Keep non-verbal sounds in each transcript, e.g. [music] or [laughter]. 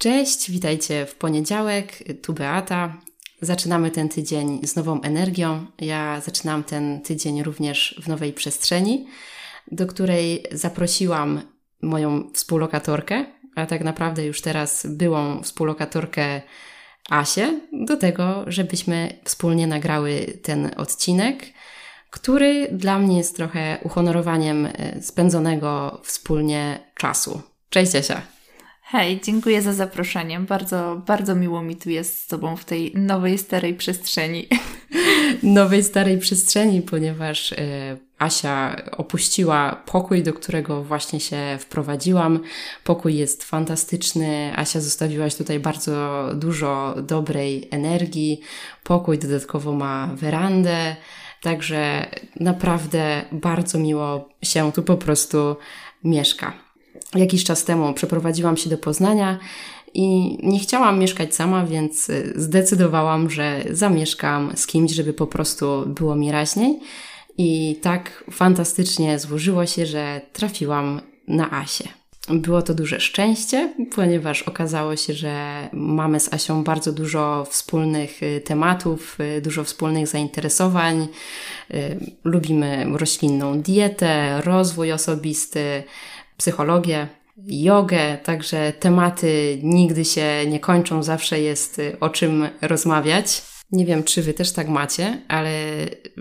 Cześć, witajcie w poniedziałek. Tu Beata. Zaczynamy ten tydzień z nową energią. Ja zaczynam ten tydzień również w nowej przestrzeni, do której zaprosiłam moją współlokatorkę, a tak naprawdę już teraz byłą współlokatorkę Asię, do tego, żebyśmy wspólnie nagrały ten odcinek, który dla mnie jest trochę uhonorowaniem e, spędzonego wspólnie czasu. Cześć Asia! Hej, dziękuję za zaproszenie. Bardzo, bardzo miło mi tu jest z Tobą w tej nowej, starej przestrzeni. [laughs] Nowej, starej przestrzeni, ponieważ y, Asia opuściła pokój, do którego właśnie się wprowadziłam. Pokój jest fantastyczny. Asia, zostawiłaś tutaj bardzo dużo dobrej energii. Pokój dodatkowo ma werandę. Także naprawdę bardzo miło się tu po prostu mieszka jakiś czas temu przeprowadziłam się do Poznania i nie chciałam mieszkać sama, więc zdecydowałam, że zamieszkam z kimś, żeby po prostu było mi raźniej. I tak fantastycznie złożyło się, że trafiłam na Asię. Było to duże szczęście, ponieważ okazało się, że mamy z Asią bardzo dużo wspólnych y, tematów, y, dużo wspólnych zainteresowań. Y, lubimy roślinną dietę, rozwój osobisty, psychologię, jogę, także tematy nigdy się nie kończą, zawsze jest y, o czym rozmawiać. Nie wiem, czy Wy też tak macie, ale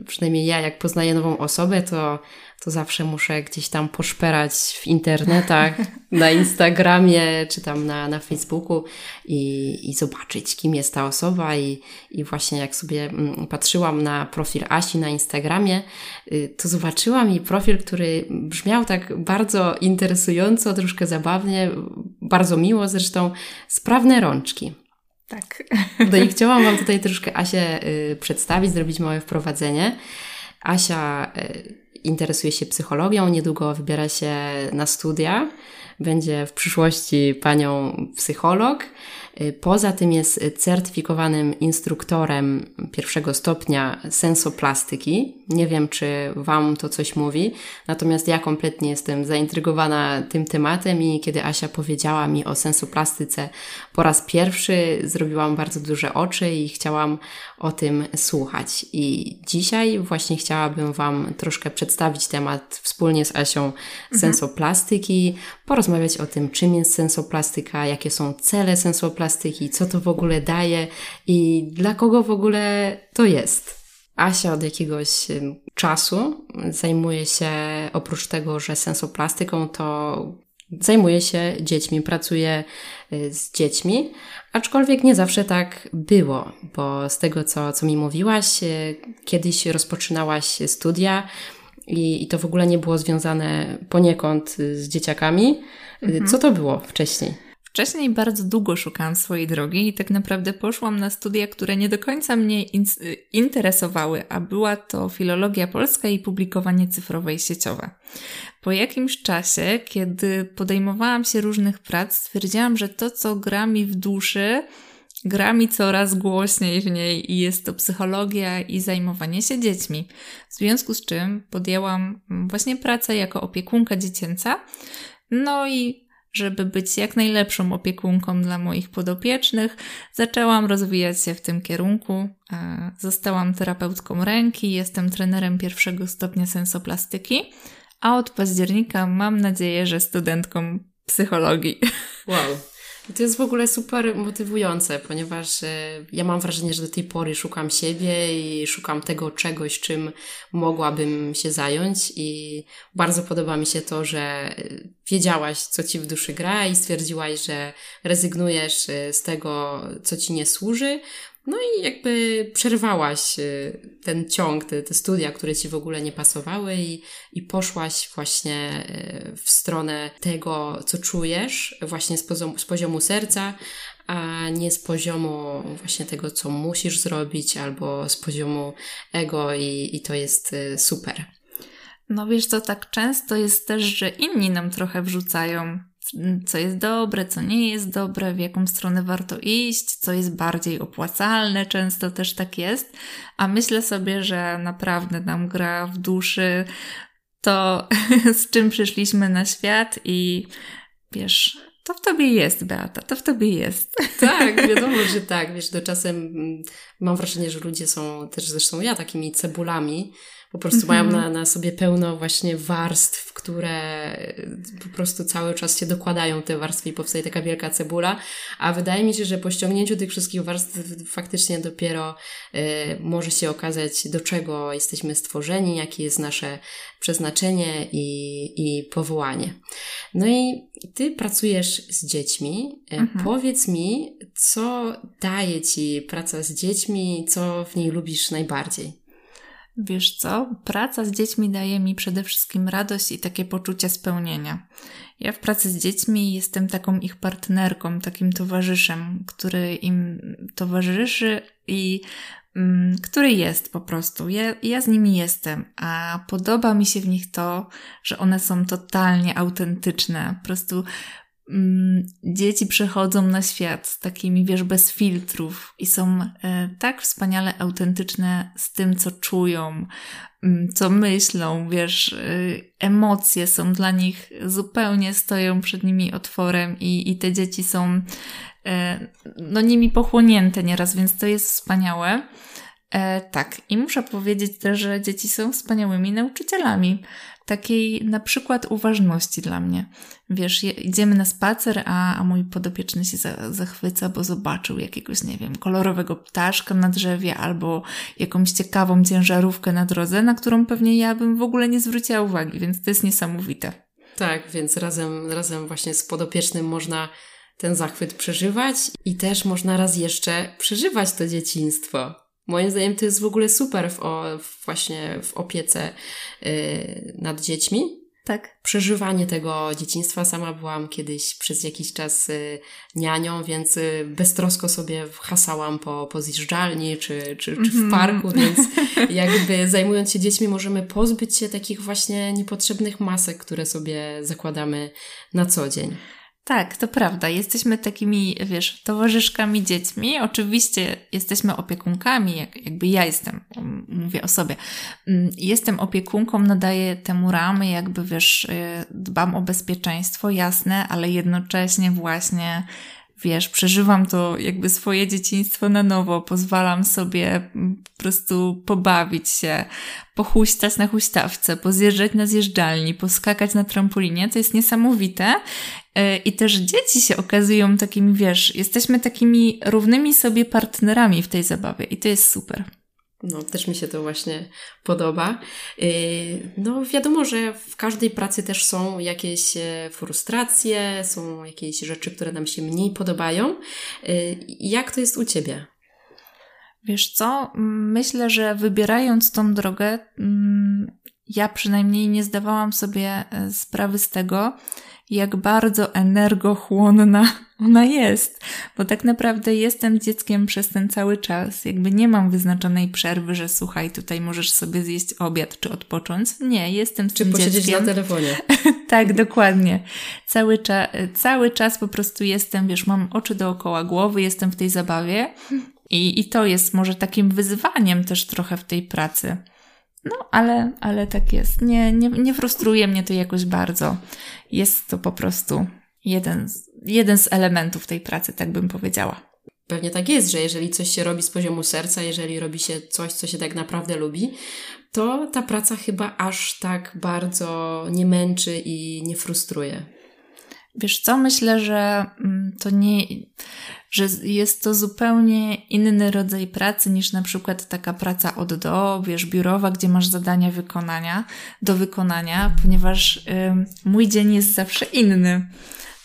przynajmniej ja, jak poznaję nową osobę, to to zawsze muszę gdzieś tam poszperać w internetach, na Instagramie czy tam na, na Facebooku i, i zobaczyć, kim jest ta osoba. I, I właśnie jak sobie mm, patrzyłam na profil Asi na Instagramie, y, to zobaczyłam jej profil, który brzmiał tak bardzo interesująco, troszkę zabawnie, bardzo miło zresztą, sprawne rączki. Tak. No i chciałam Wam tutaj troszkę Asię y, przedstawić, zrobić małe wprowadzenie. Asia y, interesuje się psychologią, niedługo wybiera się na studia, będzie w przyszłości panią psycholog. Y, poza tym jest certyfikowanym instruktorem pierwszego stopnia sensoplastyki. Nie wiem, czy Wam to coś mówi, natomiast ja kompletnie jestem zaintrygowana tym tematem i kiedy Asia powiedziała mi o sensoplastyce po raz pierwszy, zrobiłam bardzo duże oczy i chciałam o tym słuchać. I dzisiaj właśnie chciałabym Wam troszkę przedstawić temat wspólnie z Asią mhm. sensoplastyki, porozmawiać o tym, czym jest sensoplastyka, jakie są cele sensoplastyki, plastyki, co to w ogóle daje i dla kogo w ogóle to jest. Asia od jakiegoś czasu zajmuje się, oprócz tego, że sensoplastyką, to zajmuje się dziećmi, pracuje y, z dziećmi, aczkolwiek nie zawsze tak było, bo z tego, co, co mi mówiłaś, y, kiedyś rozpoczynałaś studia i, i to w ogóle nie było związane poniekąd z dzieciakami. Mhm. Co to było wcześniej? Wcześniej bardzo długo szukałam swojej drogi i tak naprawdę poszłam na studia, które nie do końca mnie in interesowały, a była to filologia polska i publikowanie cyfrowe i sieciowe. Po jakimś czasie, kiedy podejmowałam się różnych prac, stwierdziłam, że to, co gra mi w duszy, gra mi coraz głośniej w niej i jest to psychologia i zajmowanie się dziećmi. W związku z czym podjęłam właśnie pracę jako opiekunka dziecięca. No i żeby być jak najlepszą opiekunką dla moich podopiecznych, zaczęłam rozwijać się w tym kierunku. E, zostałam terapeutką ręki, jestem trenerem pierwszego stopnia sensoplastyki, a od października mam nadzieję, że studentką psychologii. Wow. To jest w ogóle super motywujące, ponieważ e, ja mam wrażenie, że do tej pory szukam siebie i szukam tego czegoś, czym mogłabym się zająć. I bardzo podoba mi się to, że e, wiedziałaś, co ci w duszy gra i stwierdziłaś, że rezygnujesz e, z tego, co ci nie służy, no i jakby przerwałaś y, ten ciąg, te, te studia, które ci w ogóle nie pasowały i, i poszłaś właśnie y, w stronę tego, co czujesz, właśnie z poziomu, z poziomu serca, a nie z poziomu właśnie tego, co musisz zrobić, albo z poziomu ego i, i to jest y, super. No wiesz co, tak często jest też, że inni nam trochę wrzucają co jest dobre, co nie jest dobre, w jaką stronę warto iść, co jest bardziej opłacalne, często też tak jest, a myślę sobie, że naprawdę nam gra w duszy to, [laughs] z czym przyszliśmy na świat i wiesz, To w tobie jest, Beata, to w tobie jest. Tak, [laughs] wiadomo, że tak. Wiesz, to czasem mm, mam wrażenie, że ludzie są też, zresztą ja, takimi cebulami, po prostu mają Mhm. na, na sobie pełno właśnie warstw, które po prostu cały czas się dokładają te warstwy i powstaje taka wielka cebula, a wydaje mi się, że po ściągnięciu tych wszystkich warstw faktycznie dopiero y, może się okazać, do czego jesteśmy stworzeni, jakie jest nasze przeznaczenie i, i powołanie. No i ty pracujesz z dziećmi. Y, Mhm. Powiedz mi, co daje ci praca z dziećmi, co w niej lubisz najbardziej? Wiesz co? Praca z dziećmi daje mi przede wszystkim radość i takie poczucie spełnienia. Ja w pracy z dziećmi jestem taką ich partnerką, takim towarzyszem, który im towarzyszy i mm, który jest po prostu. Ja, ja z nimi jestem, a podoba mi się w nich to, że one są totalnie autentyczne. Po prostu mm, dzieci przychodzą na świat takimi, wiesz, bez filtrów i są e, tak wspaniale autentyczne z tym, co czują, mm, co myślą, wiesz, e, emocje są dla nich zupełnie stoją przed nimi otworem i, i te dzieci są e, no nimi pochłonięte nieraz, więc to jest wspaniałe. E, tak, i muszę powiedzieć też, że dzieci są wspaniałymi nauczycielami. Takiej na przykład uważności dla mnie. Wiesz, idziemy na spacer, a, a mój podopieczny się za, zachwyca, bo zobaczył jakiegoś, nie wiem, kolorowego ptaszka na drzewie albo jakąś ciekawą ciężarówkę na drodze, na którą pewnie ja bym w ogóle nie zwróciła uwagi, więc to jest niesamowite. Tak, więc razem, razem właśnie z podopiecznym można ten zachwyt przeżywać i też można raz jeszcze przeżywać to dzieciństwo. Moim zdaniem to jest w ogóle super w, o, właśnie w opiece yy, nad dziećmi. Tak. Przeżywanie tego dzieciństwa. Sama byłam kiedyś przez jakiś czas y, nianią, więc y, beztrosko sobie hasałam po, po zjeżdżalni czy, czy, czy w Mhm. parku, więc jakby zajmując się dziećmi możemy pozbyć się takich właśnie niepotrzebnych masek, które sobie zakładamy na co dzień. Tak, to prawda. Jesteśmy takimi, wiesz, towarzyszkami dziećmi. Oczywiście jesteśmy opiekunkami, jak, jakby ja jestem, mówię o sobie. Mm, Jestem opiekunką, nadaję temu ramy, jakby wiesz, y, dbam o bezpieczeństwo, jasne, ale jednocześnie właśnie wiesz, przeżywam to jakby swoje dzieciństwo na nowo, pozwalam sobie mm, po prostu pobawić się, pochuśtać na huśtawce, pozjeżdżać na zjeżdżalni, poskakać na trampolinie, to jest niesamowite. Yy, I też dzieci się okazują takimi, wiesz, jesteśmy takimi równymi sobie partnerami w tej zabawie i to jest super. No, też mi się to właśnie podoba. Yy, No, wiadomo, że w każdej pracy też są jakieś e, frustracje, są jakieś rzeczy, które nam się mniej podobają. Jak to jest u Ciebie? Wiesz co? Myślę, że wybierając tą drogę, mm, ja przynajmniej nie zdawałam sobie e, sprawy z tego, jak bardzo energochłonna [laughs] ona jest. Bo tak naprawdę jestem dzieckiem przez ten cały czas. Jakby nie mam wyznaczonej przerwy, że słuchaj, tutaj możesz sobie zjeść obiad czy odpocząć. Nie, jestem z Czy tym posiedzieć dzieckiem. na telefonie? [laughs] Tak, dokładnie. Cały, cza- cały czas po prostu jestem, wiesz, mam oczy dookoła głowy, jestem w tej zabawie i, i to jest może takim wyzwaniem też trochę w tej pracy. No, ale, ale tak jest. Nie, nie, nie frustruje mnie to jakoś bardzo. Jest to po prostu jeden z, jeden z elementów tej pracy, tak bym powiedziała. Pewnie tak jest, że jeżeli coś się robi z poziomu serca, jeżeli robi się coś, co się tak naprawdę lubi, to ta praca chyba aż tak bardzo nie męczy i nie frustruje. Wiesz co, myślę, że mm, to nie, że jest to zupełnie inny rodzaj pracy niż na przykład taka praca od do, wiesz, biurowa, gdzie masz zadania wykonania, do wykonania, ponieważ ym, mój dzień jest zawsze inny.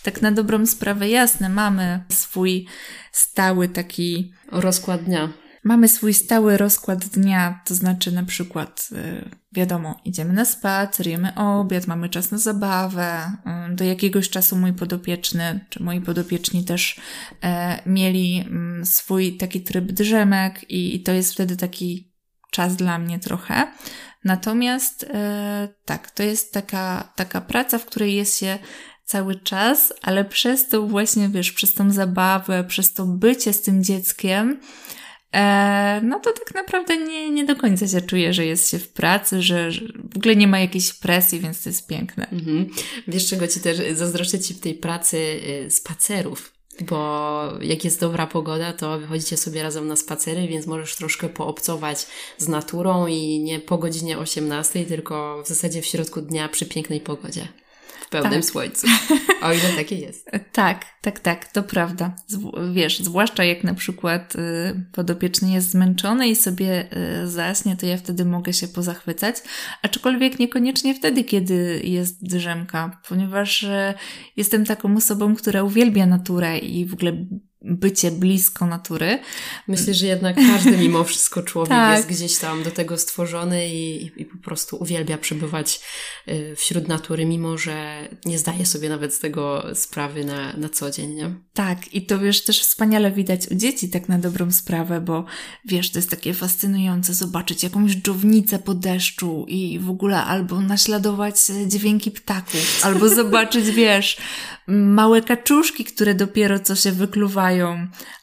Tak na dobrą sprawę, jasne, mamy swój stały taki Rozkład dnia. Mamy swój stały rozkład dnia, to znaczy na przykład, y, wiadomo, idziemy na spacer, jemy obiad, mamy czas na zabawę. y, Do jakiegoś czasu mój podopieczny, czy moi podopieczni też e, mieli mm, swój taki tryb drzemek i, to jest wtedy taki czas dla mnie trochę. Natomiast e, tak, to jest taka, taka praca, w której jest się cały czas, ale przez to właśnie, wiesz, przez tą zabawę, przez to bycie z tym dzieckiem, no to tak naprawdę nie, nie do końca się czuje, że jest się w pracy, że, że w ogóle nie ma jakiejś presji, więc to jest piękne. Mhm. Wiesz, czego ci też zazdroszczę ci w tej pracy y, spacerów. Bo jak jest dobra pogoda, to wychodzicie sobie razem na spacery, więc możesz troszkę poobcować z naturą i nie po godzinie 18, tylko w zasadzie w środku dnia przy pięknej pogodzie pełnym tak. słońcu. O ile takie jest. [laughs] tak, tak, tak, to prawda. Wiesz, zwłaszcza jak na przykład y, podopieczny jest zmęczony i sobie y, zaśnie, to ja wtedy mogę się pozachwycać, aczkolwiek niekoniecznie wtedy, kiedy jest drzemka, ponieważ y, jestem taką osobą, która uwielbia naturę i w ogóle bycie blisko natury. Myślę, że jednak każdy mimo wszystko człowiek [laughs] tak. jest gdzieś tam do tego stworzony i, i, po prostu uwielbia przebywać y, wśród natury, mimo że nie zdaje sobie nawet z tego sprawy na, na co dzień, nie? Tak, i to wiesz, też wspaniale widać u dzieci tak na dobrą sprawę, bo wiesz, to jest takie fascynujące zobaczyć jakąś dżownicę po deszczu i w ogóle albo naśladować dźwięki ptaków, albo [laughs] zobaczyć, wiesz, małe kaczuszki, które dopiero co się wykluwają,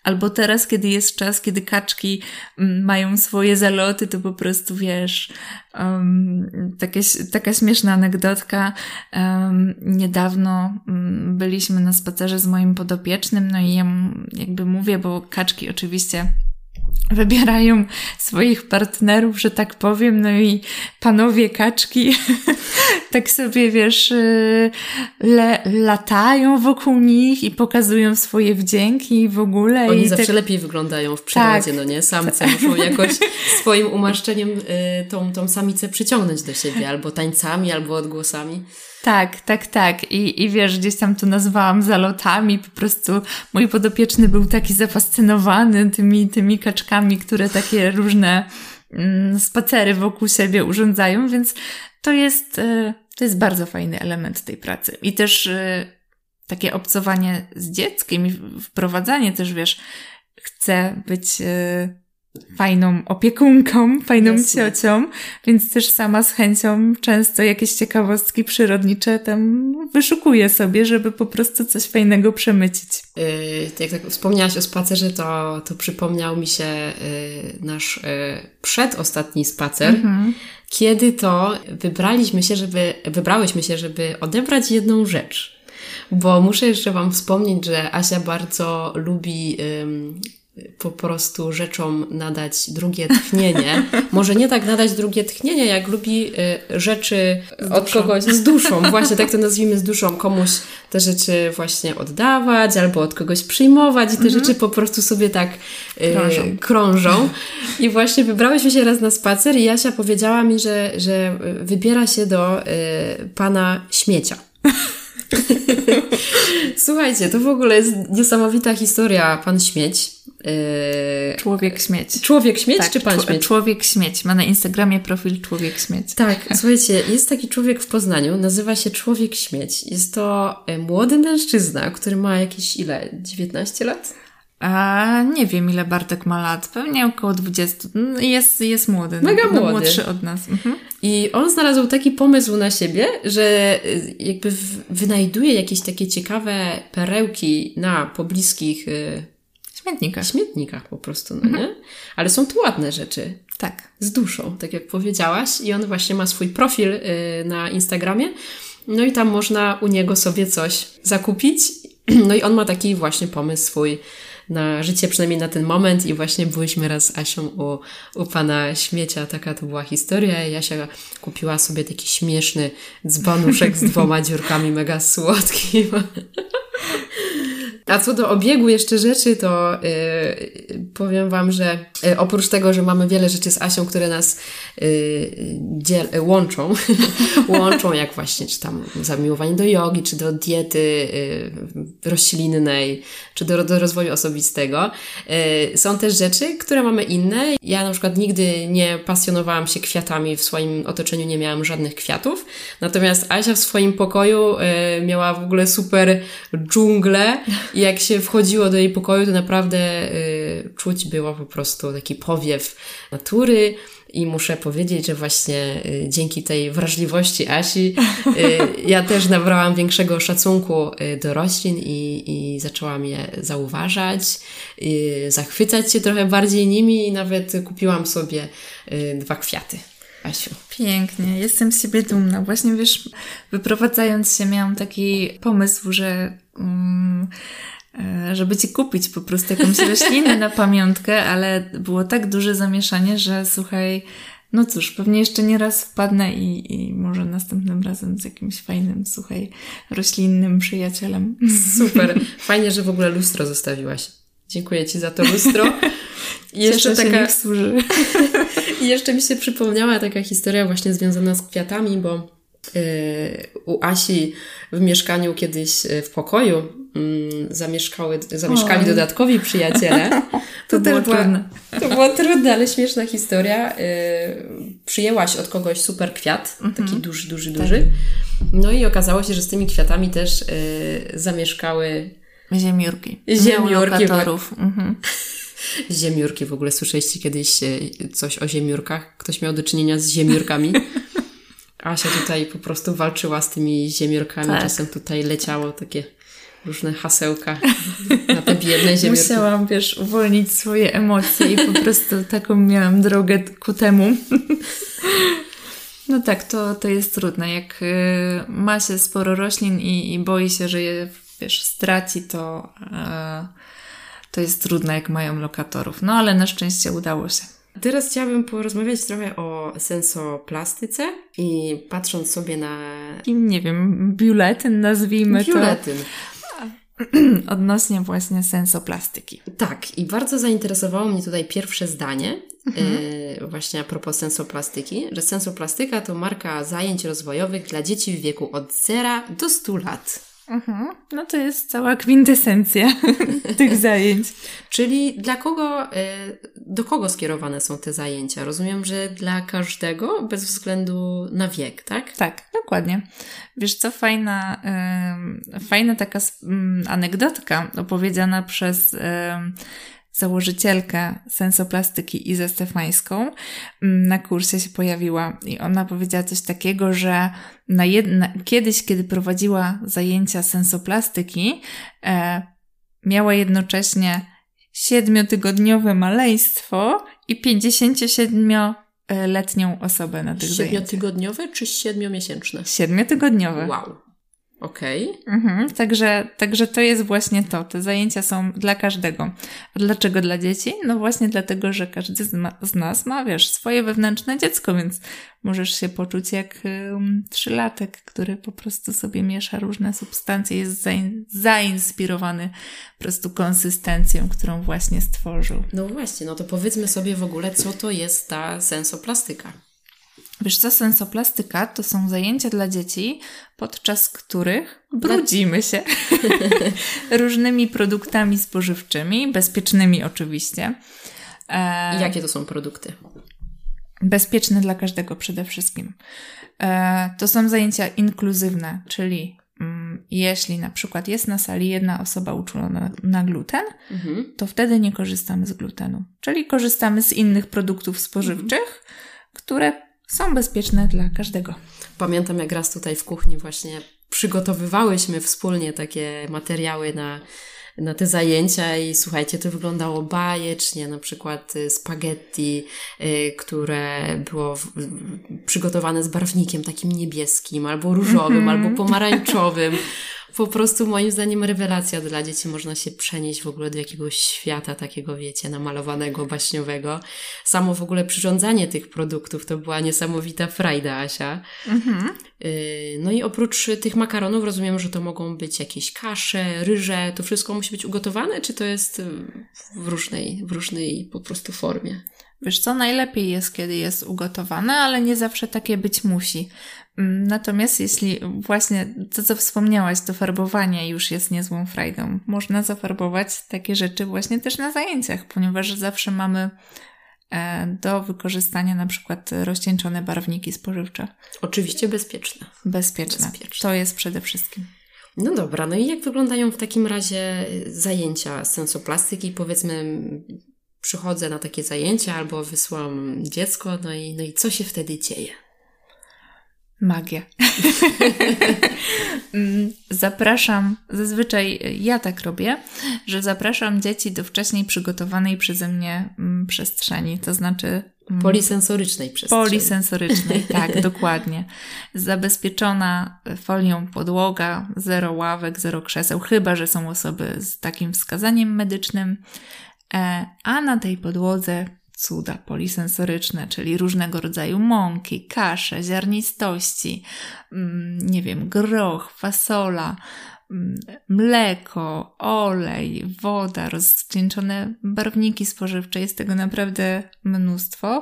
albo teraz, kiedy jest czas, kiedy kaczki mm, mają swoje zaloty, to po prostu wiesz, um, taka śmieszna anegdotka. Um, niedawno um, byliśmy na spacerze z moim podopiecznym, no i ja jakby mówię, bo kaczki oczywiście wybierają swoich partnerów, że tak powiem, no i panowie kaczki [laughs] tak sobie, wiesz, y, le, latają wokół nich i pokazują swoje wdzięki w ogóle. Oni i zawsze tak... lepiej wyglądają w przyrodzie, tak. no nie? Samce muszą jakoś [laughs] swoim umaszczeniem y, tą, tą samicę przyciągnąć do siebie, albo tańcami, albo odgłosami. Tak, tak, tak. I, I wiesz, gdzieś tam to nazwałam zalotami. Po prostu mój podopieczny był taki zafascynowany tymi, tymi kaczkami, które takie różne mm, spacery wokół siebie urządzają, więc to jest, y, to jest bardzo fajny element tej pracy. I też y, takie obcowanie z dzieckiem i wprowadzanie też, wiesz, chcę być y, fajną opiekunką, fajną Jasne. ciocią, więc też sama z chęcią często jakieś ciekawostki przyrodnicze tam wyszukuję sobie, żeby po prostu coś fajnego przemycić. Yy, jak tak wspomniałaś o spacerze, to, to przypomniał mi się yy, nasz yy, przedostatni spacer, mhm. kiedy to wybraliśmy się, żeby, wybrałyśmy się, żeby odebrać jedną rzecz. Bo muszę jeszcze Wam wspomnieć, że Asia bardzo lubi po prostu rzeczom nadać drugie tchnienie. [laughs] Może nie tak nadać drugie tchnienie, jak lubi y, rzeczy od kogoś z duszą. Właśnie tak to nazwijmy z duszą. Komuś te rzeczy właśnie oddawać albo od kogoś przyjmować i te mhm. rzeczy po prostu sobie tak y, krążą. krążą. [laughs] I właśnie wybrałyśmy się raz na spacer i Jasia powiedziała mi, że, że wybiera się do y, pana śmiecia. [laughs] Słuchajcie, to w ogóle jest niesamowita historia, pan śmieć. Yy... Człowiek śmieć. Człowiek śmieć tak, czy pan śmieć? Człowiek śmieć. Ma na Instagramie profil Człowiek śmieć. Tak, [laughs] słuchajcie, jest taki człowiek w Poznaniu, nazywa się Człowiek śmieć. Jest to e, młody mężczyzna, który ma jakieś ile? 19 lat? A nie wiem, ile Bartek ma lat. Pewnie około 20. No, jest, jest młody. No, Mega no, młody. młodszy od nas. Mhm. I on znalazł taki pomysł na siebie, że y, jakby wynajduje jakieś takie ciekawe perełki na pobliskich y, śmietnikach. Śmietnikach po prostu, no mhm. nie? Ale są tu ładne rzeczy. Tak. Z duszą, tak jak powiedziałaś. I on właśnie ma swój profil y, na Instagramie. No i tam można u niego sobie coś zakupić. [clears throat] No i on ma taki właśnie pomysł swój na życie, przynajmniej na ten moment. I właśnie byliśmy raz z Asią u, u pana śmiecia, taka to była historia. I Asia kupiła sobie taki śmieszny dzbanuszek z dwoma dziurkami, mega słodki. [laughs] A co do obiegu jeszcze rzeczy, to yy, powiem Wam, że yy, oprócz tego, że mamy wiele rzeczy z Asią, które nas yy, łączą, [laughs] łączą jak właśnie czy tam zamiłowanie do jogi, czy do diety y, roślinnej, czy do, do rozwoju osobistego. Y, są też rzeczy, które mamy inne. Ja na przykład nigdy nie pasjonowałam się kwiatami, w swoim otoczeniu nie miałam żadnych kwiatów, natomiast Asia w swoim pokoju miała w ogóle super dżunglę I jak się wchodziło do jej pokoju, to naprawdę y, czuć było po prostu taki powiew natury. I muszę powiedzieć, że właśnie y, dzięki tej wrażliwości Asi, y, [laughs] ja też nabrałam większego szacunku y, do roślin i, i zaczęłam je zauważać, zachwycać się trochę bardziej nimi i nawet kupiłam sobie dwa kwiaty. Asiu. Pięknie, jestem z siebie dumna. Właśnie wiesz, wyprowadzając się miałam taki pomysł, że e, żeby ci kupić po prostu jakąś [laughs] roślinę na pamiątkę, ale było tak duże zamieszanie, że słuchaj, no cóż, pewnie jeszcze nie raz wpadnę i, i może następnym razem z jakimś fajnym, słuchaj, roślinnym przyjacielem. [laughs] Super. Fajnie, że w ogóle lustro zostawiłaś. Dziękuję Ci za to lustro. [laughs] I jeszcze Cieszę taka... służy. I jeszcze mi się przypomniała taka historia właśnie związana z kwiatami, bo yy, u Asi w mieszkaniu kiedyś yy, w pokoju zamieszkały, zamieszkali dodatkowi przyjaciele. [laughs] To, to było trudne. To była trudna, ale śmieszna historia. Yy, przyjęłaś od kogoś super kwiat, taki mhm. duży, duży, tak. duży. No i okazało się, że z tymi kwiatami też zamieszkały Ziemiurki. Ziemiurki. Mhm. Ziemiurki, w ogóle słyszeliście kiedyś e, coś o ziemiurkach? Ktoś miał do czynienia z ziemiurkami? [laughs] Asia tutaj po prostu walczyła z tymi ziemiurkami, tak. czasem tutaj leciało takie różne hasełka na te biedne ziemiurki. Musiałam, wiesz, uwolnić swoje emocje i po prostu taką miałam drogę ku temu. No tak, to, to jest trudne. Jak y, ma się sporo roślin i, i boi się, że je, wiesz, straci, to... Y, to jest trudne, jak mają lokatorów. No ale na szczęście udało się. Teraz chciałabym porozmawiać trochę o sensoplastyce i patrząc sobie na... Nie wiem, biuletyn nazwijmy biuletyn. to. [clears throat] Odnośnie właśnie sensoplastyki. Tak, i bardzo zainteresowało mnie tutaj pierwsze zdanie, mhm. yy, właśnie a propos sensoplastyki, że sensoplastyka to marka zajęć rozwojowych dla dzieci w wieku od 0 do 100 lat. Mhm. No to jest cała kwintesencja [laughs] tych zajęć. Czyli dla kogo, y, do kogo skierowane są te zajęcia? Rozumiem, że dla każdego, bez względu na wiek, tak? Tak, dokładnie. Wiesz co, fajna, fajna taka mm, anegdotka opowiedziana przez założycielkę sensoplastyki Izę Stefańską mm, na kursie się pojawiła i ona powiedziała coś takiego, że na jedna, kiedyś, kiedy prowadziła zajęcia sensoplastyki, e, miała jednocześnie siedmiotygodniowe maleństwo i 57-letnią osobę na tych zajęciach. Siedmiotygodniowe czy siedmiomiesięczne? Siedmiotygodniowe. Wow. Okej. Okay. Mhm, także, także to jest właśnie to. Te zajęcia są dla każdego. A dlaczego dla dzieci? No właśnie dlatego, że każdy z, ma, z nas ma, wiesz, swoje wewnętrzne dziecko, więc możesz się poczuć jak um, trzylatek, który po prostu sobie miesza różne substancje, jest zain, zainspirowany po prostu konsystencją, którą właśnie stworzył. No właśnie, no to powiedzmy sobie w ogóle, co to jest ta sensoplastyka. Wiesz co, sensoplastyka to są zajęcia dla dzieci, podczas których brudzimy się [laughs] różnymi produktami spożywczymi, bezpiecznymi oczywiście. E... Jakie to są produkty? Bezpieczne dla każdego przede wszystkim. E... To są zajęcia inkluzywne, czyli mm, jeśli na przykład jest na sali jedna osoba uczulona na gluten, mhm. to wtedy nie korzystamy z glutenu. Czyli korzystamy z innych produktów spożywczych, mhm. które są bezpieczne dla każdego. Pamiętam, jak raz tutaj w kuchni właśnie przygotowywałyśmy wspólnie takie materiały na, na te zajęcia i słuchajcie, to wyglądało bajecznie, na przykład y, spaghetti, y, które było w, przygotowane z barwnikiem takim niebieskim, albo różowym, mm -hmm. albo pomarańczowym [laughs] po prostu moim zdaniem rewelacja dla dzieci. Można się przenieść w ogóle do jakiegoś świata takiego, wiecie, namalowanego, baśniowego. Samo w ogóle przyrządzanie tych produktów to była niesamowita frajda, Asia. Mhm. Y, no i oprócz tych makaronów rozumiem, że to mogą być jakieś kasze, ryże. To wszystko musi być ugotowane, czy to jest w różnej, w różnej po prostu formie? Wiesz co, najlepiej jest, kiedy jest ugotowane, ale nie zawsze takie być musi. Mm, natomiast jeśli właśnie to, co wspomniałaś, to farbowanie już jest niezłą frajdą, można zafarbować takie rzeczy właśnie też na zajęciach, ponieważ zawsze mamy e, do wykorzystania na przykład rozcieńczone barwniki spożywcze. Oczywiście bezpieczne. Bezpieczne. Bezpieczne. To jest przede wszystkim. No dobra, no i jak wyglądają w takim razie zajęcia sensoplastyki? Powiedzmy, przychodzę na takie zajęcia albo wysłam dziecko, no i, no i co się wtedy dzieje? Magia. [laughs] Mm, zapraszam, zazwyczaj ja tak robię, że zapraszam dzieci do wcześniej przygotowanej przeze mnie mm, przestrzeni, to znaczy mm, Polisensorycznej przestrzeni. Polisensorycznej, [laughs] tak, dokładnie. Zabezpieczona folią podłoga, zero ławek, zero krzeseł, chyba że są osoby z takim wskazaniem medycznym, e, a na tej podłodze cuda polisensoryczne, czyli różnego rodzaju mąki, kasze, ziarnistości, mm, nie wiem, groch, fasola, mm, mleko, olej, woda, rozcieńczone barwniki spożywcze, jest tego naprawdę mnóstwo.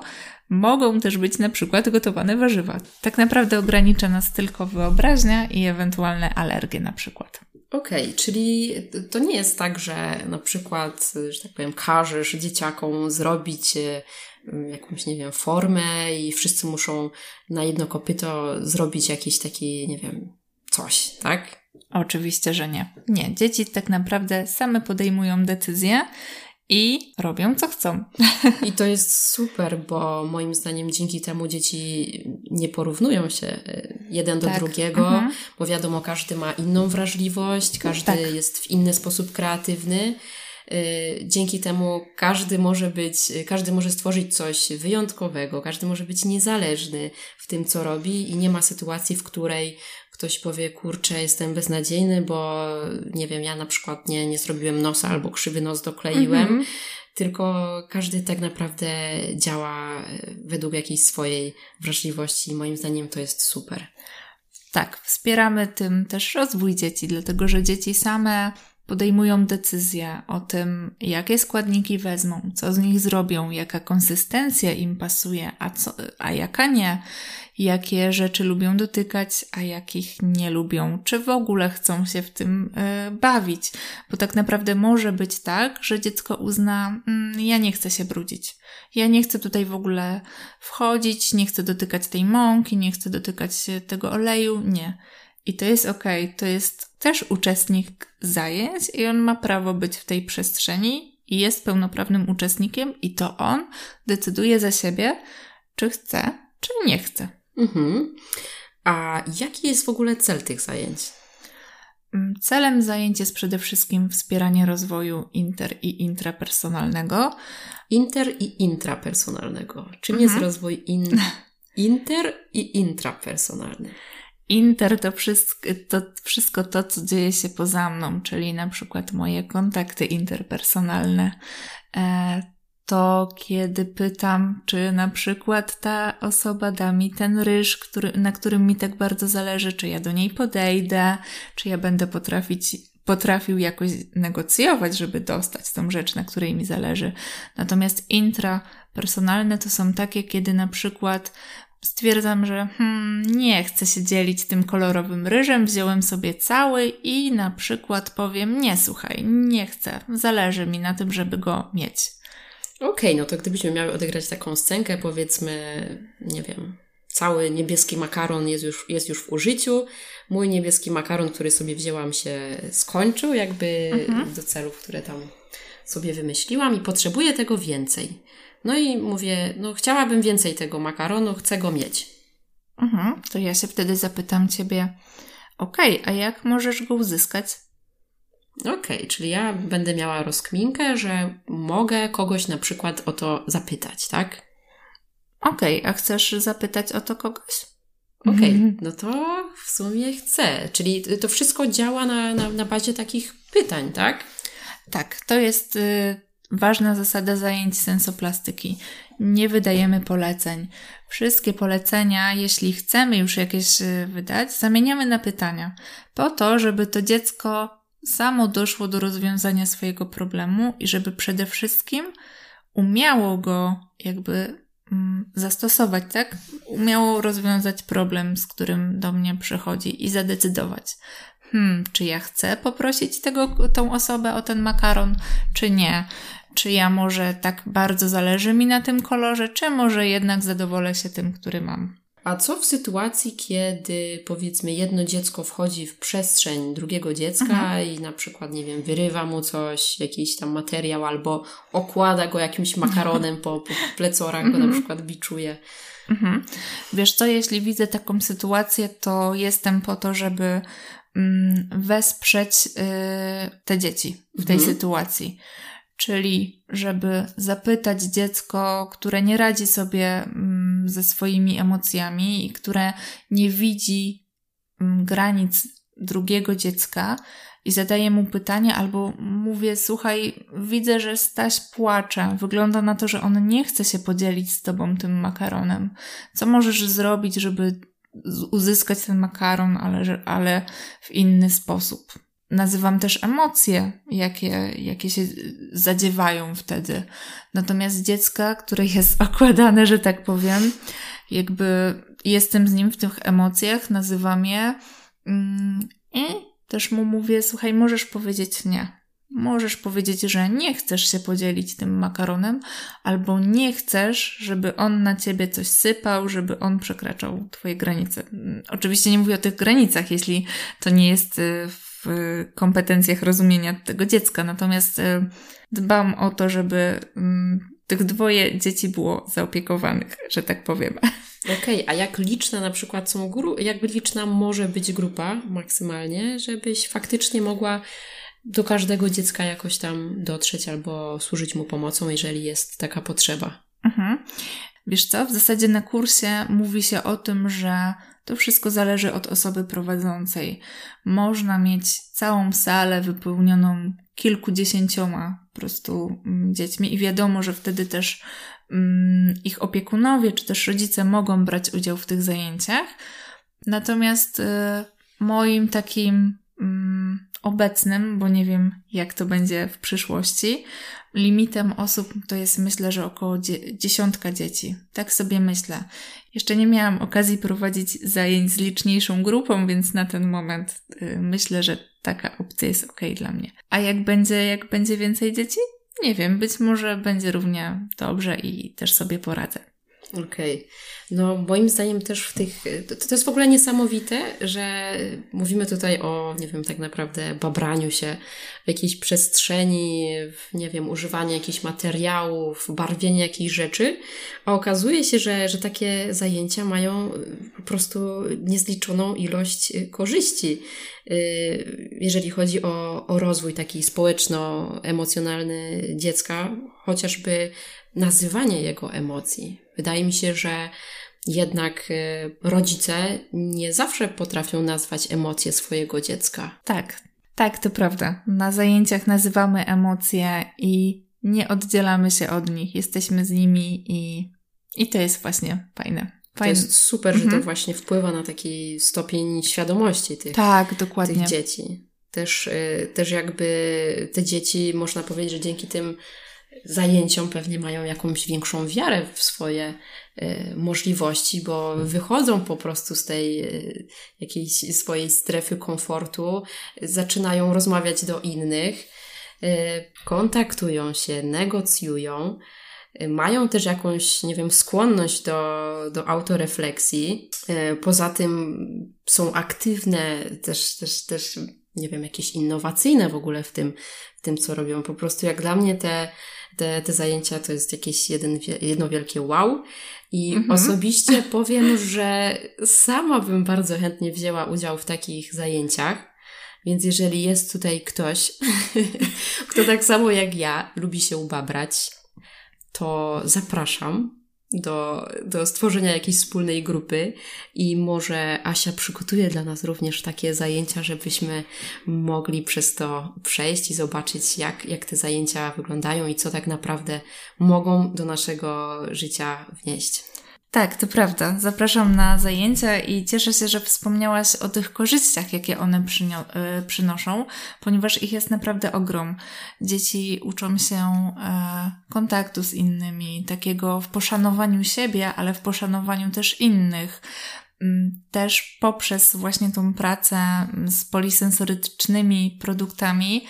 Mogą też być na przykład gotowane warzywa. Tak naprawdę ogranicza nas tylko wyobraźnia i ewentualne alergie na przykład. Okej, okay, czyli to nie jest tak, że na przykład, że tak powiem, każesz dzieciakom zrobić e, jakąś, nie wiem, formę i wszyscy muszą na jedno kopyto zrobić jakiś taki, nie wiem, coś, tak? Oczywiście, że nie. Nie, dzieci tak naprawdę same podejmują decyzje i robią co chcą. [laughs] I to jest super, bo moim zdaniem dzięki temu dzieci nie porównują się e, jeden do tak. drugiego, mhm. bo wiadomo, każdy ma inną wrażliwość, każdy tak. jest w inny sposób kreatywny. E, dzięki temu każdy może być, każdy może stworzyć coś wyjątkowego, każdy może być niezależny w tym, co robi i nie ma sytuacji, w której ktoś powie, kurczę, jestem beznadziejny, bo nie wiem, ja na przykład nie, nie zrobiłem nosa albo krzywy nos dokleiłem, mm -hmm. tylko każdy tak naprawdę działa według jakiejś swojej wrażliwości i moim zdaniem to jest super. Tak, wspieramy tym też rozwój dzieci, dlatego że dzieci same podejmują decyzje o tym, jakie składniki wezmą, co z nich zrobią, jaka konsystencja im pasuje, a, co, a jaka nie, jakie rzeczy lubią dotykać, a jakich nie lubią, czy w ogóle chcą się w tym y, bawić. Bo tak naprawdę może być tak, że dziecko uzna, mm, ja nie chcę się brudzić. Ja nie chcę tutaj w ogóle wchodzić, nie chcę dotykać tej mąki, nie chcę dotykać tego oleju, nie. I to jest ok, to jest też uczestnik zajęć i on ma prawo być w tej przestrzeni i jest pełnoprawnym uczestnikiem i to on decyduje za siebie, czy chce, czy nie chce. Mhm. A jaki jest w ogóle cel tych zajęć? Mm, celem zajęć jest przede wszystkim wspieranie rozwoju inter i intrapersonalnego. Inter i intrapersonalnego. Czym mhm. jest rozwój in, [laughs] inter i intrapersonalny? Inter to wszystko, to wszystko to, co dzieje się poza mną, czyli na przykład moje kontakty interpersonalne. To kiedy pytam, czy na przykład ta osoba da mi ten ryż, który, na którym mi tak bardzo zależy, czy ja do niej podejdę, czy ja będę potrafić, potrafił jakoś negocjować, żeby dostać tą rzecz, na której mi zależy. Natomiast intrapersonalne to są takie, kiedy na przykład stwierdzam, że hmm, nie chcę się dzielić tym kolorowym ryżem, wziąłem sobie cały i na przykład powiem, nie słuchaj, nie chcę, zależy mi na tym, żeby go mieć. Okej, okay, no to gdybyśmy miały odegrać taką scenkę, powiedzmy, nie wiem, cały niebieski makaron jest już, jest już w użyciu. Mój niebieski makaron, który sobie wzięłam, się skończył, jakby mhm. do celów, które tam sobie wymyśliłam i potrzebuję tego więcej. No i mówię, no chciałabym więcej tego makaronu, chcę go mieć. Mhm, to ja się wtedy zapytam Ciebie, okej, okay, a jak możesz go uzyskać? Okej, okay, czyli ja będę miała rozkminkę, że mogę kogoś na przykład o to zapytać, tak? Okej, okay, a chcesz zapytać o to kogoś? Okej, okay, mhm. no to w sumie chcę. Czyli to wszystko działa na, na, na bazie takich pytań, tak? Tak, to jest y, ważna zasada zajęć sensoplastyki. Nie wydajemy poleceń. Wszystkie polecenia, jeśli chcemy już jakieś y, wydać, zamieniamy na pytania, po to, żeby to dziecko samo doszło do rozwiązania swojego problemu i żeby przede wszystkim umiało go jakby mm, zastosować, tak? Umiało rozwiązać problem, z którym do mnie przychodzi i zadecydować. Hmm, czy ja chcę poprosić tego, tą osobę o ten makaron, czy nie? Czy ja może tak bardzo zależy mi na tym kolorze, czy może jednak zadowolę się tym, który mam? A co w sytuacji, kiedy powiedzmy jedno dziecko wchodzi w przestrzeń drugiego dziecka mhm. i na przykład, nie wiem, wyrywa mu coś, jakiś tam materiał albo okłada go jakimś makaronem po, po plecorach, go na mhm. przykład biczuje. Mhm. Wiesz co, jeśli widzę taką sytuację, to jestem po to, żeby mm, wesprzeć y, te dzieci w tej mhm. sytuacji czyli żeby zapytać dziecko, które nie radzi sobie mm, ze swoimi emocjami i które nie widzi mm, granic drugiego dziecka i zadaję mu pytanie albo mówię, słuchaj, widzę, że Staś płacze. Wygląda na to, że on nie chce się podzielić z tobą tym makaronem. Co możesz zrobić, żeby uzyskać ten makaron, ale, ale w inny sposób? Nazywam też emocje, jakie, jakie się zadziewają wtedy. Natomiast dziecka, które jest [laughs] okładane, że tak powiem, jakby jestem z nim w tych emocjach, nazywam je mm, i też mu mówię, słuchaj, możesz powiedzieć nie. Możesz powiedzieć, że nie chcesz się podzielić tym makaronem, albo nie chcesz, żeby on na ciebie coś sypał, żeby on przekraczał twoje granice. Oczywiście nie mówię o tych granicach, jeśli to nie jest y, w w kompetencjach rozumienia tego dziecka. Natomiast e, dbam o to, żeby mm, tych dwoje dzieci było zaopiekowanych, że tak powiem. Okej, okay, a jak liczna na przykład są gru- jakby liczna może być grupa maksymalnie, żebyś faktycznie mogła do każdego dziecka jakoś tam dotrzeć albo służyć mu pomocą, jeżeli jest taka potrzeba. Mhm. Wiesz co, w zasadzie na kursie mówi się o tym, że to wszystko zależy od osoby prowadzącej. Można mieć całą salę wypełnioną kilkudziesięcioma po prostu mm, dziećmi i wiadomo, że wtedy też um, ich opiekunowie czy też rodzice mogą brać udział w tych zajęciach. Natomiast y, moim takim um, obecnym, bo nie wiem jak to będzie w przyszłości, limitem osób to jest myślę, że około dziesiątka dzieci. Tak sobie myślę. Jeszcze nie miałam okazji prowadzić zajęć z liczniejszą grupą, więc na ten moment y, myślę, że taka opcja jest ok dla mnie. A jak będzie, jak będzie więcej dzieci? Nie wiem, być może będzie równie dobrze i też sobie poradzę. Okej. Okay. No, moim zdaniem też w tych. To, to jest w ogóle niesamowite, że mówimy tutaj o, nie wiem, tak naprawdę babraniu się w jakiejś przestrzeni, w, nie wiem, używaniu jakichś materiałów, barwieniu jakichś rzeczy, a okazuje się, że, że takie zajęcia mają po prostu niezliczoną ilość korzyści, y, jeżeli chodzi o, o rozwój taki społeczno-emocjonalny dziecka, chociażby nazywanie jego emocji. Wydaje mi się, że jednak y, rodzice nie zawsze potrafią nazwać emocje swojego dziecka. Tak, tak, to prawda. Na zajęciach nazywamy emocje i nie oddzielamy się od nich, jesteśmy z nimi i, i to jest właśnie fajne. Fajne. To jest super, mhm. że to mhm. właśnie wpływa na taki stopień świadomości tych, tak, dokładnie. tych dzieci. Też, y, też jakby te dzieci, można powiedzieć, że dzięki tym zajęciom pewnie mają jakąś większą wiarę w swoje y, możliwości, bo wychodzą po prostu z tej y, jakiejś swojej strefy komfortu, zaczynają rozmawiać do innych, y, kontaktują się, negocjują. Mają też jakąś, nie wiem, skłonność do, do autorefleksji. Poza tym są aktywne, też, też, też, nie wiem, jakieś innowacyjne w ogóle w tym, w tym, co robią. Po prostu jak dla mnie te, te, te zajęcia to jest jakieś jeden, jedno wielkie wow. I mhm. osobiście [laughs] powiem, że sama bym bardzo chętnie wzięła udział w takich zajęciach. Więc jeżeli jest tutaj ktoś, [laughs] kto tak samo jak ja lubi się ubabrać, to zapraszam do, do stworzenia jakiejś wspólnej grupy i może Asia przygotuje dla nas również takie zajęcia, żebyśmy mogli przez to przejść i zobaczyć, jak, jak te zajęcia wyglądają i co tak naprawdę mogą do naszego życia wnieść. Tak, to prawda. Zapraszam na zajęcia i cieszę się, że wspomniałaś o tych korzyściach, jakie one y, przynoszą, ponieważ ich jest naprawdę ogrom. Dzieci uczą się y, kontaktu z innymi, takiego w poszanowaniu siebie, ale w poszanowaniu też innych. Mm, też poprzez właśnie tą pracę z polisensorycznymi produktami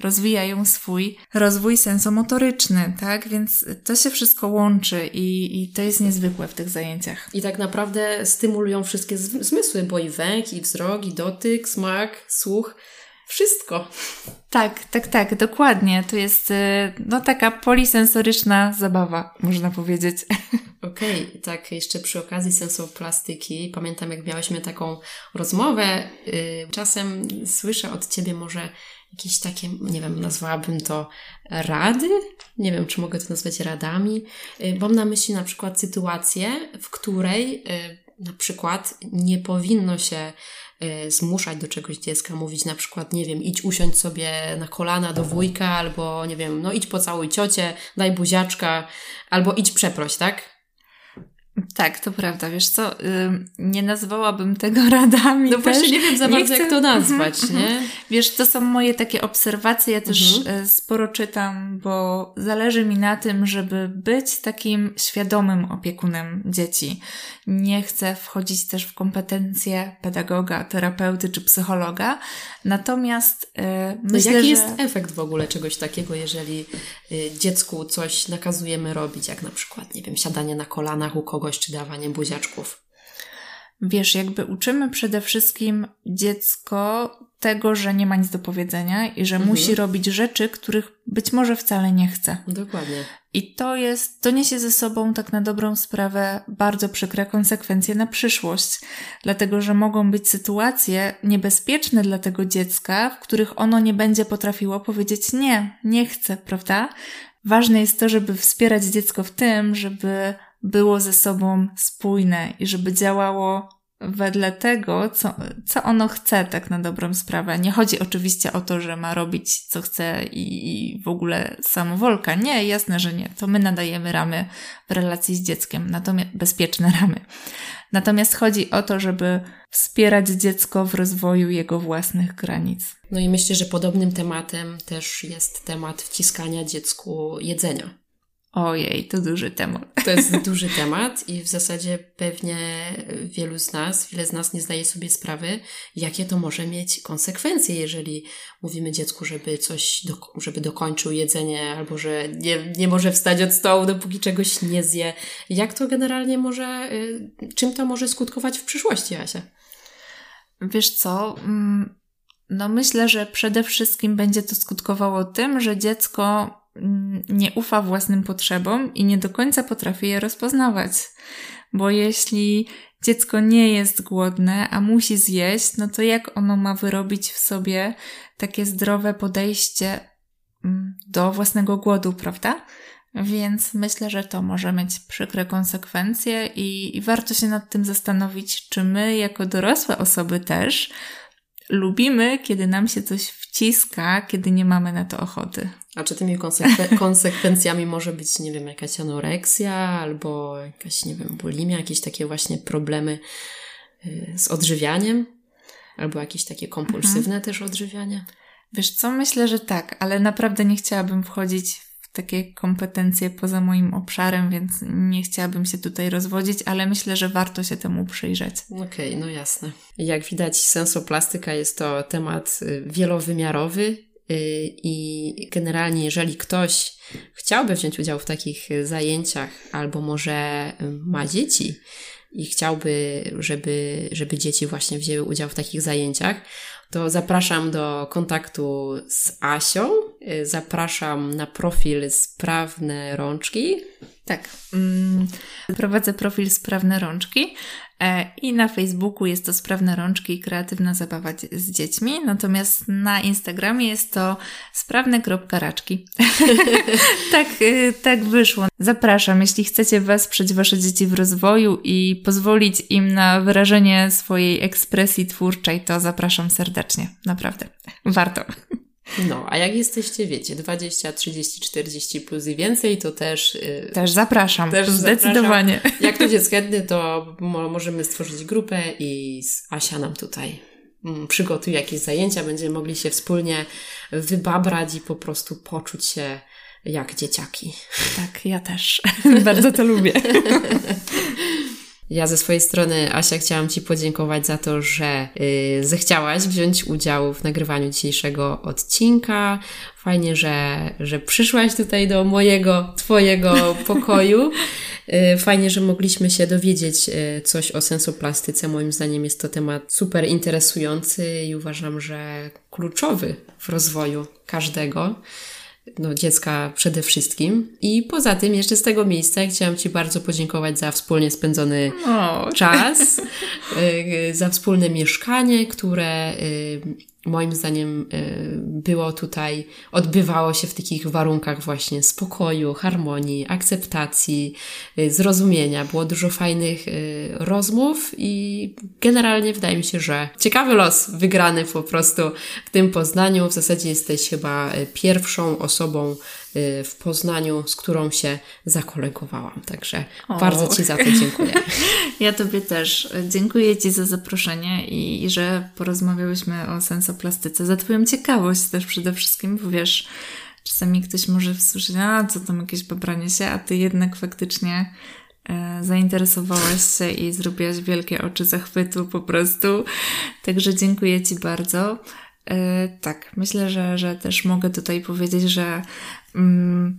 rozwijają swój rozwój sensomotoryczny, tak? Więc to się wszystko łączy i, i to jest niezwykłe w tych zajęciach. I tak naprawdę stymulują wszystkie zmysły, bo i węch, i wzrok, i dotyk, smak, słuch. Wszystko. Tak, tak, tak, dokładnie. To jest y, no taka polisensoryczna zabawa, można powiedzieć. [laughs] Okej, okay, tak jeszcze przy okazji sensoplastyki, pamiętam jak miałyśmy taką rozmowę, y, czasem słyszę od Ciebie może jakieś takie, nie wiem, nazwałabym to rady, nie wiem, czy mogę to nazwać radami. Y, mam na myśli na przykład sytuację, w której na przykład nie powinno się Y, zmuszać do czegoś dziecka, mówić na przykład, nie wiem, idź usiądź sobie na kolana do wujka, albo nie wiem, no idź pocałuj ciocię, daj buziaczka, albo idź przeproś, tak? Tak, to prawda. Wiesz co, nie nazwałabym tego [laughs] radami. No też. właśnie nie wiem za bardzo, chcę... jak to nazwać, mhm, nie? Mhm. Wiesz, to są moje takie obserwacje. Ja też mhm. E, sporo czytam, bo zależy mi na tym, żeby być takim świadomym opiekunem dzieci. Nie chcę wchodzić też w kompetencje pedagoga, terapeuty czy psychologa. Natomiast yy, myślę, Jaki że... jest efekt w ogóle czegoś takiego, jeżeli y, dziecku coś nakazujemy robić, jak na przykład, nie wiem, siadanie na kolanach u kogoś, czy dawanie buziaczków? Wiesz, jakby uczymy przede wszystkim dziecko tego, że nie ma nic do powiedzenia i że mhm. musi robić rzeczy, których być może wcale nie chce. Dokładnie. I to jest, to niesie ze sobą tak na dobrą sprawę bardzo przykre konsekwencje na przyszłość, dlatego że mogą być sytuacje niebezpieczne dla tego dziecka, w których ono nie będzie potrafiło powiedzieć nie, nie chcę, prawda? Ważne jest to, żeby wspierać dziecko w tym, żeby było ze sobą spójne i żeby działało wedle tego, co, co ono chce, tak na dobrą sprawę. Nie chodzi oczywiście o to, że ma robić co chce i, i w ogóle samowolka. Nie, jasne, że nie. To my nadajemy ramy w relacji z dzieckiem, natomiast bezpieczne [laughs] ramy. Natomiast chodzi o to, żeby wspierać dziecko w rozwoju jego własnych granic. No i myślę, że podobnym tematem też jest temat wciskania dziecku jedzenia. Ojej, to duży temat. To jest duży temat i w zasadzie pewnie wielu z nas, wiele z nas nie zdaje sobie sprawy, jakie to może mieć konsekwencje, jeżeli mówimy dziecku, żeby coś, do, żeby dokończył jedzenie albo że nie, nie może wstać od stołu, dopóki czegoś nie zje. Jak to generalnie może, y, czym to może skutkować w przyszłości, Asia? Wiesz co, mm, no myślę, że przede wszystkim będzie to skutkowało tym, że dziecko nie ufa własnym potrzebom i nie do końca potrafi je rozpoznawać. Bo jeśli dziecko nie jest głodne, a musi zjeść, no to jak ono ma wyrobić w sobie takie zdrowe podejście mm, do własnego głodu, prawda? Więc myślę, że to może mieć przykre konsekwencje i, i warto się nad tym zastanowić, czy my, jako dorosłe osoby też, lubimy, kiedy nam się coś wciska, kiedy nie mamy na to ochoty. A czy tymi konsekwen [laughs] konsekwencjami może być, nie wiem, jakaś anoreksja albo jakaś, nie wiem, bulimia, jakieś takie właśnie problemy y, z odżywianiem? Albo jakieś takie kompulsywne mhm. też odżywianie? Wiesz co, myślę, że tak, ale naprawdę nie chciałabym wchodzić takie kompetencje poza moim obszarem, więc nie chciałabym się tutaj rozwodzić, ale myślę, że warto się temu przyjrzeć. Okej, okay, no jasne. Jak widać, sensoplastyka jest to temat y, wielowymiarowy, Y, I generalnie, jeżeli ktoś chciałby wziąć udział w takich zajęciach, albo może ma dzieci i chciałby, żeby, żeby dzieci właśnie wzięły udział w takich zajęciach, to zapraszam do kontaktu z Asią. Y, zapraszam na profil Sprawne Rączki. Tak. Mm, prowadzę profil Sprawne Rączki. E, I na Facebooku jest to Sprawne Rączki i Kreatywna Zabawa z Dziećmi, natomiast na Instagramie jest to sprawne.raczki. [laughs] tak, e, tak wyszło. Zapraszam, jeśli chcecie wesprzeć Wasze dzieci w rozwoju i pozwolić im na wyrażenie swojej ekspresji twórczej, to zapraszam serdecznie. Naprawdę. Warto. No, a jak jesteście, wiecie, 20, 30, 40 plus i więcej, to też... Yy, też zapraszam, też zdecydowanie. Zapraszam. [laughs] Jak ktoś jest [laughs] chętny, to mo możemy stworzyć grupę i Asia nam tutaj mm, przygotuje jakieś zajęcia, będziemy mogli się wspólnie wybabrać i po prostu poczuć się jak dzieciaki. Tak, ja też. [laughs] Bardzo to lubię. Ja ze swojej strony, Asia, chciałam Ci podziękować za to, że yy, zechciałaś wziąć udział w nagrywaniu dzisiejszego odcinka. Fajnie, że, że przyszłaś tutaj do mojego, Twojego [laughs] pokoju. Yy, fajnie, że mogliśmy się dowiedzieć yy, coś o sensoplastyce. Moim zdaniem jest to temat super interesujący i uważam, że kluczowy w rozwoju każdego no, dziecka przede wszystkim. I poza tym, jeszcze z tego miejsca chciałam Ci bardzo podziękować za wspólnie spędzony czas, [laughs] y, za wspólne mieszkanie, które y, moim zdaniem y, było tutaj, odbywało się w takich warunkach właśnie spokoju, harmonii, akceptacji, y, zrozumienia. Było dużo fajnych y, rozmów i generalnie wydaje mi się, że ciekawy los wygrany po prostu w tym Poznaniu. W zasadzie jesteś chyba pierwszą osobą w Poznaniu, z którą się zakolegowałam. Także o. bardzo Ci za to dziękuję. [laughs] Ja Tobie też. Dziękuję Ci za zaproszenie i, i że porozmawiałyśmy o sensoplastyce, za Twoją ciekawość też przede wszystkim, bo wiesz, czasami ktoś może wsłyszeć, a co tam jakieś babranie się, a Ty jednak faktycznie e, zainteresowałaś się i zrobiłaś wielkie oczy zachwytu po prostu. Także dziękuję Ci bardzo. E, tak, myślę, że, że też mogę tutaj powiedzieć, że mm,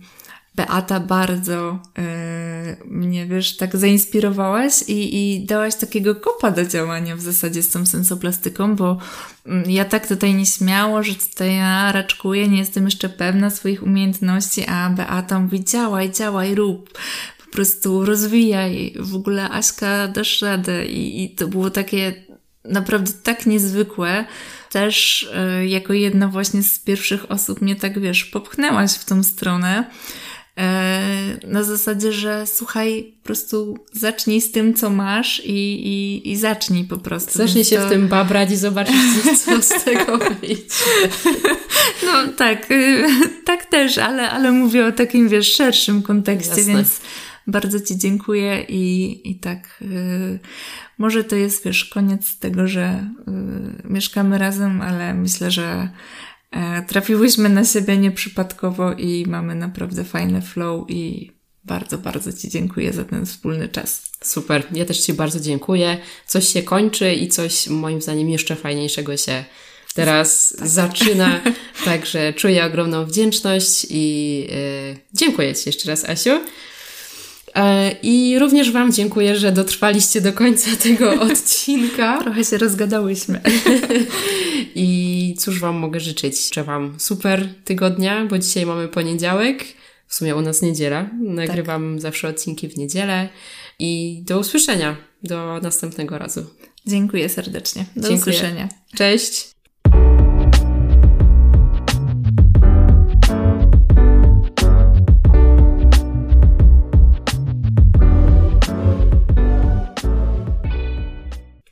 Beata bardzo y, mnie, wiesz, tak zainspirowałaś i, i dałaś takiego kopa do działania w zasadzie z tą sensoplastyką, bo y, ja tak tutaj nieśmiało, że tutaj ja raczkuję, nie jestem jeszcze pewna swoich umiejętności, a Beata mówi działaj, działaj, rób, po prostu rozwijaj, w ogóle Aśka dasz radę. I, i to było takie naprawdę tak niezwykłe, też y, jako jedna właśnie z pierwszych osób mnie tak, wiesz, popchnęłaś w tą stronę. Y, na zasadzie, że słuchaj, po prostu zacznij z tym, co masz i, i, i zacznij po prostu. Zacznij się to... w tym babrać i zobaczyć, co z [laughs] tego wyjdzie. [laughs] No tak, y, [laughs] tak też, ale, ale mówię o takim, wiesz, szerszym kontekście, Jasne. więc bardzo Ci dziękuję i, i tak. Yy, może to jest, wiesz, koniec tego, że yy, mieszkamy razem, ale myślę, że yy, trafiłyśmy na siebie nieprzypadkowo i mamy naprawdę fajny flow i bardzo, bardzo Ci dziękuję za ten wspólny czas. Super, ja też Ci bardzo dziękuję. Coś się kończy i coś moim zdaniem jeszcze fajniejszego się teraz tak. zaczyna. [laughs] Także czuję ogromną wdzięczność i yy, dziękuję Ci jeszcze raz, Asiu. E, I również Wam dziękuję, że dotrwaliście do końca [laughs] tego odcinka. Trochę się rozgadałyśmy. [laughs] I cóż Wam mogę życzyć? Życzę Wam super tygodnia, bo dzisiaj mamy poniedziałek, w sumie u nas niedziela. Nagrywam tak. zawsze odcinki w niedzielę. I do usłyszenia, do następnego razu. Dziękuję serdecznie. Do Dziękuję. usłyszenia. Cześć.